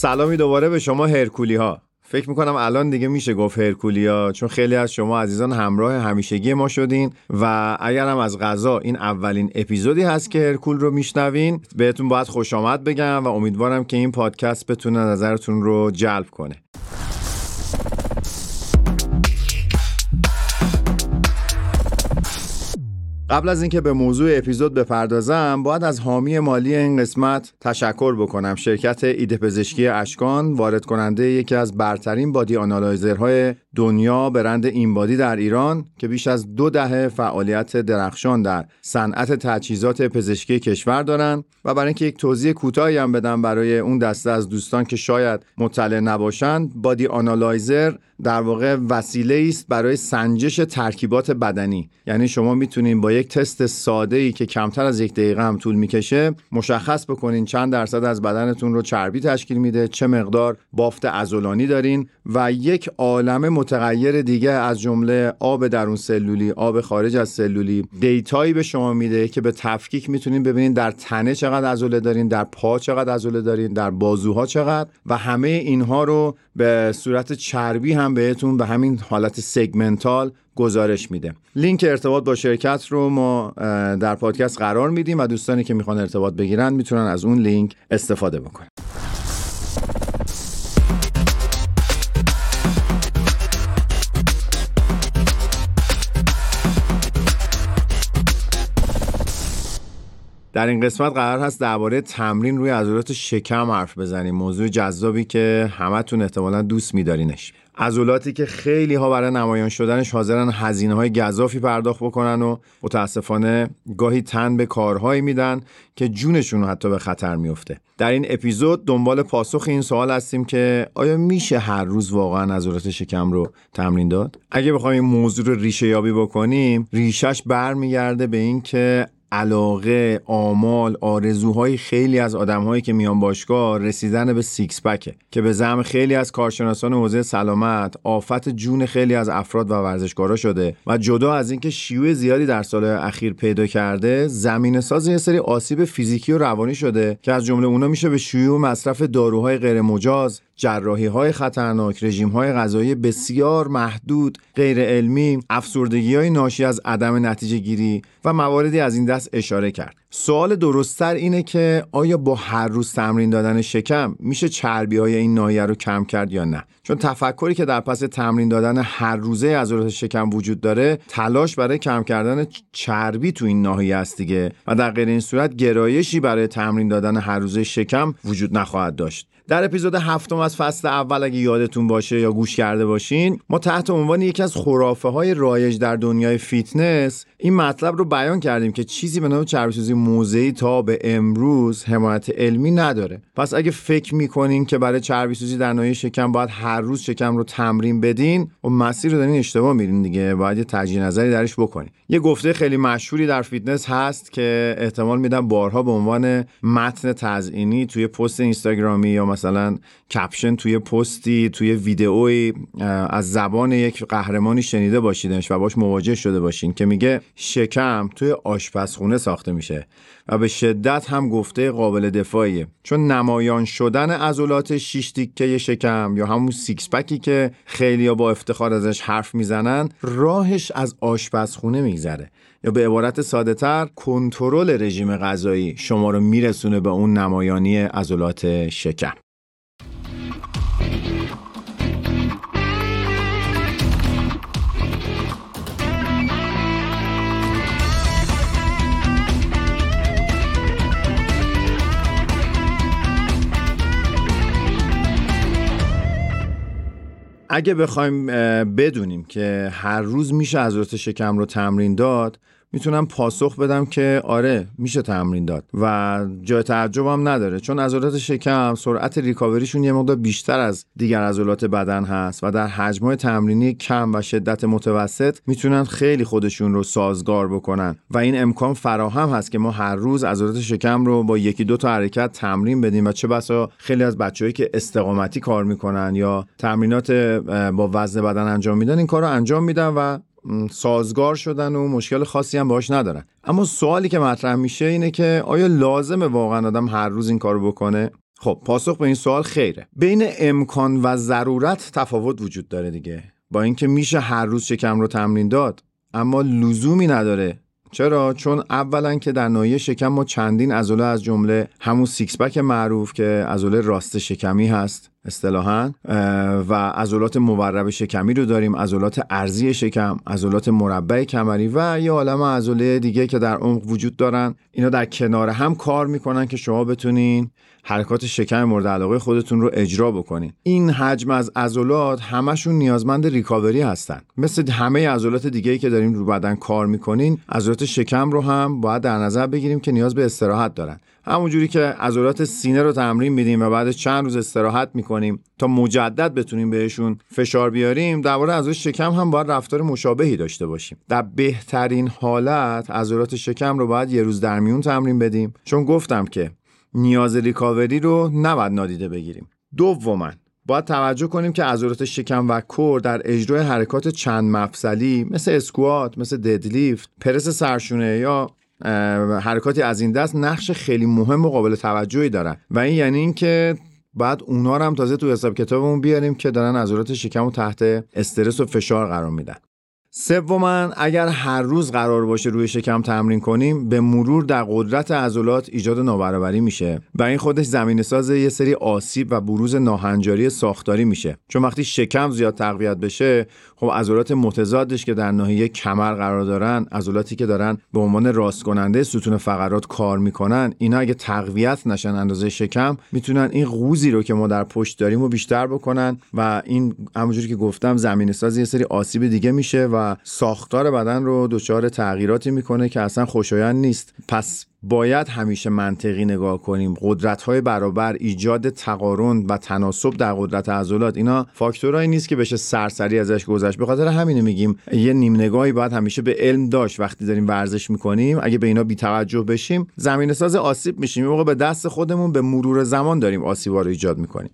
سلامی دوباره به شما هرکولی ها فکر می‌کنم الان دیگه میشه گفت هرکولیا چون خیلی از شما عزیزان همراه همیشگی ما شدین و اگر هم از غذا این اولین اپیزودی هست که هرکول رو میشنوین بهتون باید خوش آمد بگم و امیدوارم که این پادکست بتونه نظرتون رو جلب کنه. قبل از اینکه به موضوع اپیزود بپردازم باید از حامی مالی این قسمت تشکر بکنم. شرکت ایده پزشکی اشکان وارد کننده یکی از برترین بادی آنالایزرهای دنیا برند این بادی در ایران که بیش از دو دهه فعالیت درخشان در صنعت تجهیزات پزشکی کشور دارند. و برای اینکه یک توضیح کوتاهی هم بدم برای اون دسته از دوستان که شاید مطلع نباشند body analyzer در واقع وسیله است برای سنجش ترکیبات بدنی. یعنی شما می‌تونید با یک تست ساده ای که کمتر از یک دقیقه هم طول می‌کشه مشخص بکنین چند درصد از بدنتون رو چربی تشکیل میده چه مقدار بافت عضلانی دارین و یک عالم متغیر دیگه از جمله آب درون سلولی آب خارج از سلولی. data یی به شما میده که به تفکیک می‌تونین ببینین در تنه چقدر عضله دارین در پا چقدر عضله دارین در بازوها چقدر و همه اینها رو به صورت چربی هم بهتون به همین حالت segmental گزارش میده. لینک ارتباط با شرکت رو ما در پادکست قرار میدیم و دوستانی که می‌خوان ارتباط بگیرن می‌تونن از اون لینک استفاده بکنن. در این قسمت قرار هست درباره تمرین روی عضلات شکم حرف بزنیم. موضوع جذابی که همتون احتمالا دوست میدارینش. عضلاتی که خیلی ها برای نمایان شدنش حاضرن هزینه های گذافی پرداخت بکنن و متاسفانه گاهی تن به کارهایی میدن که جونشون حتی به خطر میفته در این اپیزود دنبال پاسخ این سوال هستیم که آیا میشه هر روز واقعا عضلات شکم رو تمرین داد؟ اگه بخوایم این موضوع رو ریشه یابی بکنیم ریشش برمیگرده به اینکه علاقه، آمال، آرزوهای خیلی از آدمهایی که میان باشگاه رسیدن به six pack ه که به زعم خیلی از کارشناسان حوزه سلامت آفت جون خیلی از افراد و ورزشکارا شده و جدا از اینکه شیوع زیادی در سال اخیر پیدا کرده زمینه ساز یه سری آسیب فیزیکی و روانی شده که از جمله اونا میشه به شیوع مصرف داروهای غیر مجاز جراحی های خطرناک، رژیم های غذایی بسیار محدود، غیر علمی، افسردگی های ناشی از عدم نتیجه گیری و مواردی از این دست اشاره کرد. سوال درستتر اینه که آیا با هر روز تمرین دادن شکم میشه چربی های این ناحیه رو کم کرد یا نه چون تفکری که در پس تمرین دادن هر روزه عضلات شکم وجود داره تلاش برای کم کردن چربی تو این ناحیه است دیگه و در غیر این صورت گرایشی برای تمرین دادن هر روزه شکم وجود نخواهد داشت در اپیزود هفتم از فصل اول اگه یادتون باشه یا گوش کرده باشین ما تحت عنوان یکی از خرافه های رایج در دنیای فیتنس این مطلب رو بیان کردیم که چیزی به نام چربیسوزی موضعی تا به امروز حمایت علمی نداره. پس اگه فکر می‌کنین که برای چربیسوزی در ناحیه شکم باید هر روز شکم رو تمرین بدین و خب مسیر رو دارین اشتباه میرین دیگه باید یه تجدید نظری درش بکنین. یه گفته خیلی مشهوری در فیتنس هست که احتمال میدم بارها به عنوان متن تزئینی توی پست اینستاگرامی یا مثلا caption توی پستی توی ویدئوی از زبان یک قهرمانی شنیده باشیدش و باش مواجه شده باشین که میگه شکم توی آشپزخونه ساخته میشه و به شدت هم گفته قابل دفاعیه. چون نمایان شدن عضلات شیش تیکه شکم یا همون سیکس پکی که خیلی با افتخار ازش حرف می‌زنن راهش از آشپزخونه میگذره. یا به عبارت ساده تر کنترل رژیم غذایی شما رو میرسونه به اون نمایانی عضلات شکم. اگه بخوایم بدونیم که هر روز میشه عضلات شکم رو تمرین داد می‌تونم پاسخ بدم که آره میشه تمرین داد و جای تعجبم نداره چون عضلات شکم سرعت ریکاوریشون یه مقدار بیشتر از دیگر عضلات بدن هست و در حجمهای تمرینی کم و شدت متوسط می‌تونن خیلی خودشون رو سازگار بکنن و این امکان فراهم هست که ما هر روز عضلات شکم رو با یکی دو تا حرکت تمرین بدیم و چه بسا خیلی از بچههایی که استقامتی کار می‌کنن یا تمرینات با وزن بدن انجام میدن این کار رو انجام میدن و سازگار شدن و مشکل خاصی هم باش ندارن. اما سوالی که مطرح میشه اینه که آیا لازمه واقعا آدم هر روز این کارو بکنه؟ خب پاسخ به این سوال خیره. بین امکان و ضرورت تفاوت وجود داره دیگه. با اینکه میشه هر روز شکم رو تمرین داد اما لزومی نداره. چرا؟ چون اولا که در ناحیه شکم ما چندین عضله از جمله همون سیکس بک معروف که عضله راست شکمی هست. اصطلاحا و عضلات مورب شکمی رو داریم عضلات ارزی شکم عضلات مربع کمری و یه عالم عضله دیگه که در عمق وجود دارن. اینا در کنار هم کار می‌کنن که شما بتونین حرکات شکم مورد علاقه خودتون رو اجرا بکنین. این حجم از عضلات همشون نیازمند ریکاوری هستن. مثل همه عضلات دیگه ای که داریم رو بدن کار می‌کنین عضلات شکم رو هم باید در نظر بگیریم که نیاز به استراحت دارن. همونجوری که عضلات سینه رو تمرین میدیم و بعد چند روز استراحت می‌کنیم تا مجدد بتونیم بهشون فشار بیاریم درباره عضلات شکم هم باید رفتار مشابهی داشته باشیم. در بهترین حالت عضلات شکم رو باید یه روز در میون تمرین بدیم. چون گفتم که نیاز ریکاوری رو نباید نادیده بگیریم. دوما باید توجه کنیم که عضلات شکم و کور در اجرای حرکات چند مفصلی مثل اسکوات مثل ددلیفت پرس سرشونه یا حرکاتی از این دست نقش خیلی مهم و قابل توجهی دارن. و این یعنی اینکه بعد اونا رو هم تازه تو حساب کتابمون بیاریم که دارن عضلات شکم و تحت استرس و فشار قرار میدن. سوما اگر هر روز قرار باشه روی شکم تمرین کنیم به مرور در قدرت عضلات ایجاد نابرابری میشه و این خودش زمین ساز یه سری آسیب و بروز ناهنجاری ساختاری میشه. چون وقتی شکم زیاد تقویت بشه خب عضلات متضادش که در ناحیه کمر قرار دارن عضلاتی که دارن به عنوان راست کننده ستون فقرات کار می‌کنن اینا اگه تقویت نشن اندازه شکم می‌تونن این قوزی رو که ما در پشت داریم و بیشتر بکنن و این همونجوری که گفتم زمین ساز یه سری آسیب دیگه میشه و ساختار بدن رو دچار تغییراتی می‌کنه که اصلا خوشایند نیست. پس باید همیشه منطقی نگاه کنیم. قدرت های برابر ایجاد تقارن و تناسب در قدرت عضلات اینا فاکتورهایی نیست که بشه سرسری ازش گذشت. به خاطر همینه میگیم یه نیم نگاهی باید همیشه به علم داشت. وقتی داریم ورزش می‌کنیم اگه به اینا بی توجه بشیم زمین ساز آسیب میشیم. موقع به دست خودمون به مرور زمان داریم آسیبا رو ایجاد می‌کنیم.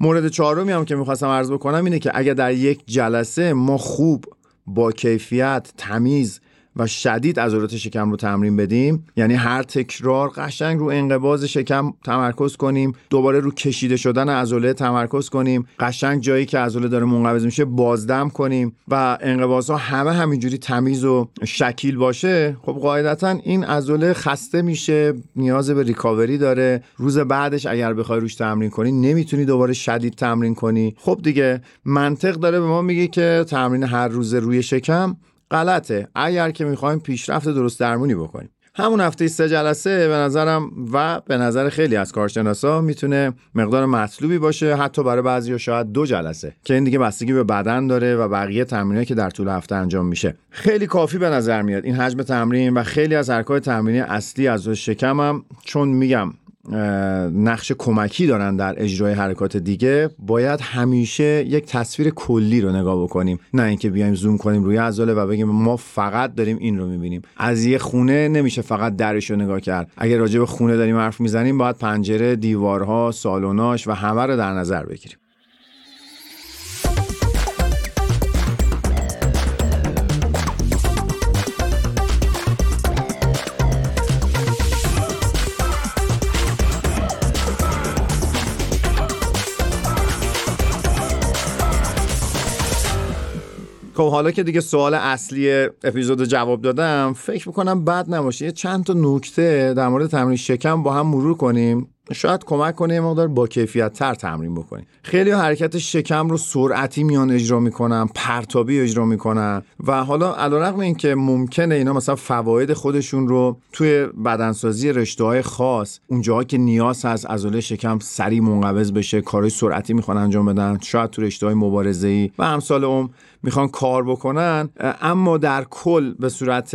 مورد چهارمی هم که می‌خواستم عرض بکنم اینه که اگر در یک جلسه ما خوب با کیفیت تمیز و شدید عضلات شکم رو تمرین بدیم. یعنی هر تکرار قشنگ رو انقباض شکم تمرکز کنیم. دوباره رو کشیده شدن عضله تمرکز کنیم. قشنگ جایی که عضله داره منقبض میشه بازدم کنیم و انقباض ها همه همینجوری تمیز و شکیل باشه خب قاعدتا این عضله خسته میشه نیاز به ریکاوری داره. روز بعدش اگر بخوای روش تمرین کنی نمی‌تونی دوباره شدید تمرین کنی. خب دیگه منطق داره به ما میگه که تمرین هر روز روی شکم غلطه. اگر که می‌خوایم پیشرفت درست درمونی بکنیم. همون هفته سه جلسه به نظرم و به نظر خیلی از کارشناسا می‌تونه مقدار مطلوبی باشه حتی برای بعضی شاید دو جلسه که این دیگه بستگی به بدن داره و بقیه تمرینایی که در طول هفته انجام میشه. خیلی کافی به نظر میاد این حجم تمرین و خیلی از حرکات تمرینی اصلی از شکمم چون میگم نقش کمکی دارن در اجرای حرکات دیگه باید همیشه یک تصویر کلی رو نگاه بکنیم. نه اینکه بیایم زوم کنیم روی عضله و بگیم ما فقط داریم این رو می‌بینیم. از یه خونه نمیشه فقط درش رو نگاه کرد. اگر راجع به خونه داریم حرف می‌زنیم باید پنجره دیوارها سالوناش و همه رو در نظر بگیریم. خب حالا که دیگه سوال اصلی اپیزود جواب دادم فکر می‌کنم بد نباشه. یه چند تا نکته در مورد تمرین شکم با هم مرور کنیم. شاید کمک کنه یه مقدار با کیفیت تر تمرین بکنیم خیلی حرکت شکم رو سرعتی میان اجرا می‌کنن پرتابی اجرا می‌کنن و حالا علیرغم اینکه ممکنه اینا مثلا فواید خودشون رو توی بدنسازی رشته های خاص اونجاها که نیاز هست عضله شکم سریع منقبض بشه کارهای سرعتی می‌خوان انجام بدن شاید تو رشته های مبارزه ای و همسال اون می‌خوان کار بکنن. اما در کل به صورت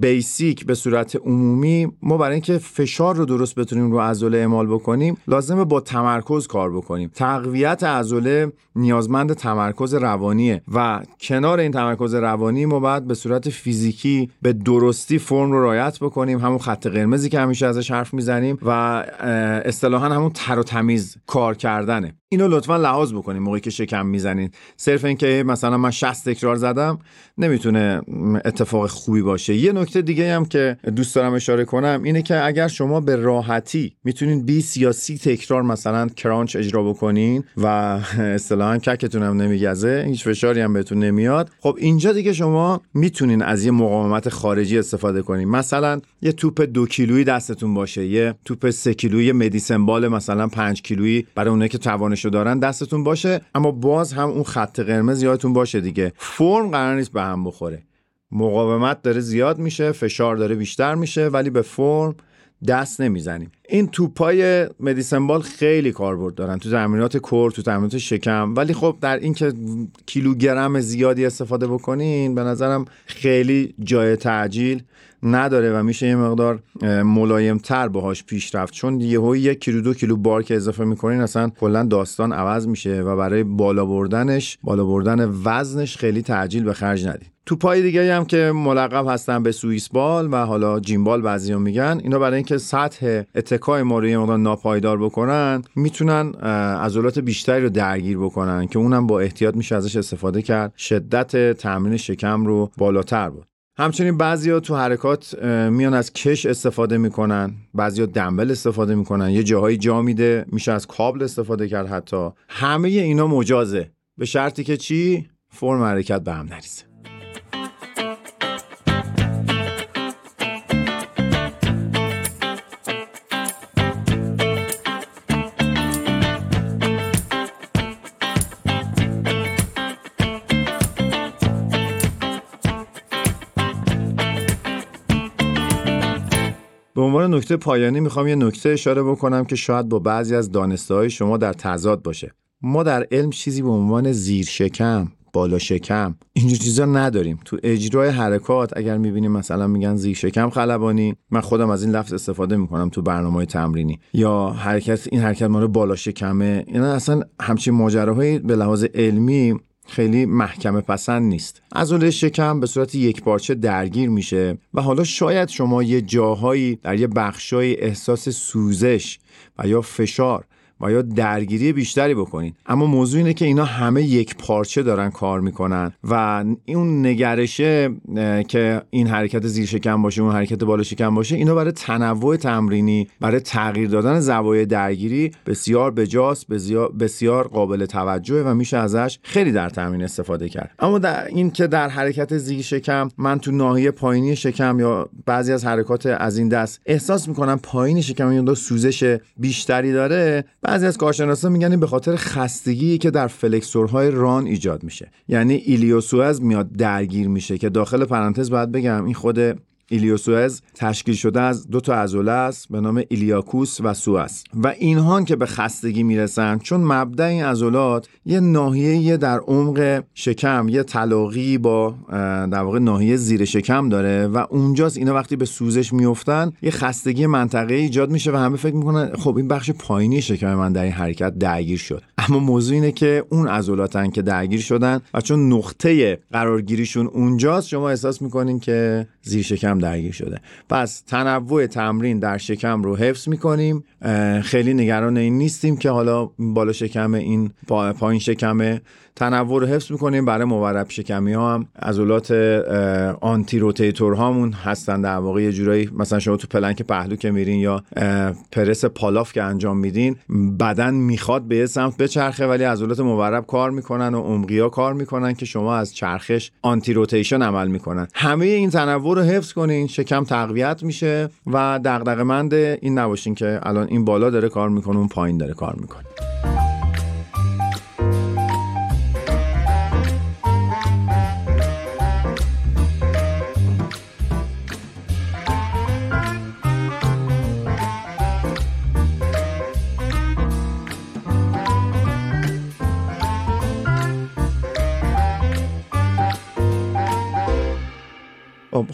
بیسیک به صورت عمومی ما برای اینکه فشار رو درست بتونیم رو عضله اعمال بکنیم لازمه با تمرکز کار بکنیم. تقویت عضله نیازمند تمرکز روانیه و کنار این تمرکز روانی ما باید به صورت فیزیکی به درستی فرم رو رعایت بکنیم. همون خط قرمزی که همیشه ازش حرف می‌زنیم و اصطلاحا همون تر و تمیز کار کردنه. اینو لطفا لحاظ بکنید موقعی که شکم می‌زنید صرف اینکه مثلا من 60 تکرار زدم نمی‌تونه اتفاق خوبی باشه. یه نکته دیگه هم که دوست دارم اشاره کنم اینه که اگر شما به راحتی می‌تونید 20 یا 30 تکرار مثلا کرانچ اجرا بکنین و اصطلاحا ککتون هم نمیگزه هیچ فشاری هم بهتون نمیاد خب اینجا دیگه شما می‌تونین از یه مقاومت خارجی استفاده کنین. مثلا یه توپ دو کیلویی دستتون باشه یه توپ سه کیلویی مدیسن بال مثلا 5 کیلویی برای اونایی که توانشو دارن دستتون باشه اما باز هم اون خط قرمز یادتون باشه دیگه. فرم قرار نیست به هم بخوره. مقاومت داره زیاد میشه فشار داره بیشتر میشه ولی به فرم دست نمی‌زنیم. این توپای مدیسن بال خیلی کاربرد دارن. تو تمرینات کور تو تمرینات شکم. ولی خب در اینکه کیلوگرم زیادی استفاده بکنین به نظرم خیلی جای تعجیل نداره و میشه یه مقدار ملایم تر باهاش پیش رفت چون یهو یک کیلو دو کیلو بار که اضافه می‌کنین اصلا کلا داستان عوض میشه و برای بالا بردنش بالا بردن وزنش خیلی تعجیل به خرج ندید تو پای دیگه هم که ملقب هستن به سوئیس بال و حالا جیم بال بعضیا میگن اینا برای اینکه سطح اتکای ما رو یه مقدار ناپایدار بکنن می‌تونن عضلات بیشتری رو درگیر بکنن که اونم با احتیاط میشه ازش استفاده کرد. شدت تمرین شکم رو بالاتر بود همچنین بعضیا تو حرکات میان از کش استفاده می‌کنن بعضیا دنبل استفاده می‌کنن یه جاهایی جا میده میشه از کابل استفاده کرد حتی. همه اینا مجازه. به شرطی که چی؟ فرم حرکت به هم نریزه. عنوان نکته پایانی می‌خوام یه نکته اشاره بکنم که شاید با بعضی از دانسته های شما در تضاد باشه. ما در علم چیزی به عنوان زیر شکم بالا شکم اینجور چیزا نداریم. تو اجرای حرکات اگر می‌بینیم مثلا میگن زیر شکم خلبانی من خودم از این لفظ استفاده می‌کنم تو برنامه تمرینی. یا حرکت این حرکت ما بالا شکمه اینا اصلا همچین ماجراهایی به لحاظ علمی خیلی محکمه پسند نیست. عضله شکم به صورت یک پارچه درگیر میشه و حالا شاید شما یه جاهایی در یه بخشای احساس سوزش و یا فشار یا درگیری بیشتری بکنین اما موضوع اینه که اینا همه یک پارچه دارن کار می‌کنن و اون نگرشه که این حرکت زیر شکم باشه اون حرکت بالا شکم باشه اینا برای تنوع تمرینی برای تغییر دادن زوایای درگیری بسیار بجاست بسیار, قابل توجهه و میشه ازش خیلی در تمرین استفاده کرد. اما در این که در حرکت زیر شکم من تو ناحیه پایینی شکم یا بعضی از حرکات از این دست احساس می‌کنم پایین شکم این سوزش بیشتری داره بعضی از کارشناسا میگن این به خاطر خستگی که در فلکسورهای ران ایجاد میشه. یعنی ایلیوسوز میاد درگیر میشه که داخل پرانتز باید بگم این خود ایلیوسوز تشکیل شده از دو تا عضله است به نام ایلیاکوس و سوس و اینها که به خستگی می‌رسن چون مبدا این عضلات یه ناحیه در عمق شکم یه تلاقی با در واقع ناحیه زیر شکم داره و اونجاست اینا وقتی به سوزش میفتن یه خستگی منطقه ایجاد میشه و همه فکر می‌کنن خب این بخش پایینی شکم من در این حرکت درگیر شد. اما موضوع اینه که اون عضلاتن که درگیر شدن و چون نقطه قرارگیریشون اونجاست شما احساس می‌کنین که زیر شکم درگیر شده. پس تنوع تمرین در شکم رو حفظ می‌کنیم. خیلی نگران این نیستیم که حالا بالا شکم این پایین شکمه تنوع رو حفظ می‌کنیم. برای مورب شکمی ها هم عضلات anti rotator هامون هستن در واقع. یه جورایی مثلا شما تو پلنک پهلو که میرین یا press Pallof که انجام میدین بدن می‌خواد به یه سمت بچرخه ولی عضلات مورب کار می‌کنن و عمقیا کار می‌کنن که شما از چرخش anti rotation عمل می‌کنن. همه این تنوع رو حفظ کنین شکم تقویت میشه و دغدغه‌مند این نباشین که الان این بالا داره کار می‌کنه اون پایین داره کار می‌کنه.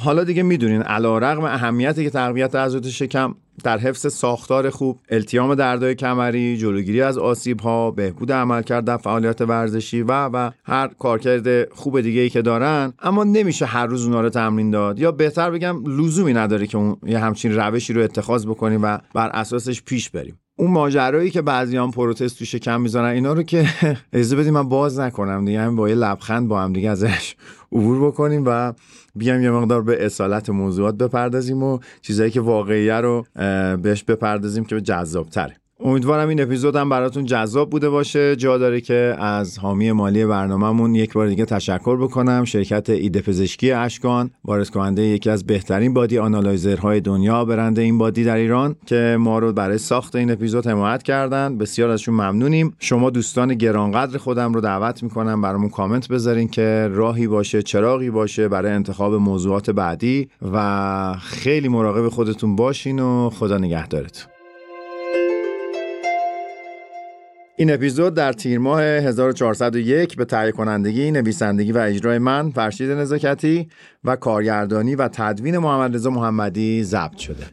حالا دیگه می‌دونین علا رقم اهمیتی که تقویت عضلات شکم در حفظ ساختار خوب التیام دردای کمری جلوگیری از آسیب ها بهبود عملکرد در فعالیت ورزشی و و هر کارکرد خوب دیگه ای که دارن اما نمیشه هر روز اونا رو تمرین داد. یا بهتر بگم لزومی نداره که اون یه همچین روشی رو اتخاذ بکنیم و بر اساسش پیش بریم. اون ماجرایی که بعضیان پروتست تو شکم می‌ذارن اینا رو که اجازه بدیم من باز نکنم. دیگه همین با یه لبخند با هم دیگه ازش عبور بکنیم و بیایم یه مقدار به اصالت موضوعات بپردازیم و چیزایی که واقعیه رو بهش بپردازیم که جذاب تره امیدوارم این اپیزود هم براتون جذاب بوده باشه. جا داره که از حامی مالی برنامهمون یک بار دیگه تشکر بکنم. شرکت ایده پزشکی اشکان وارد کننده یکی از بهترین بادی آنالایزرهای دنیا برنده این بادی در ایران که ما رو برای ساخت این اپیزود حمایت کردن. بسیار ازشون ممنونیم. شما دوستان گرانقدر خودم رو دعوت می‌کنم برامون کامنت بذارین که راهی باشه چراغی باشه برای انتخاب موضوعات بعدی و خیلی مراقب خودتون باشین و خدا نگهدارتون. این اپیزود در تیر ماه 1401 به تهیه کنندگی، نویسندگی و اجرای من فرشید نزاکتی و کارگردانی و تدوین محمد رضا محمدی ضبط شده.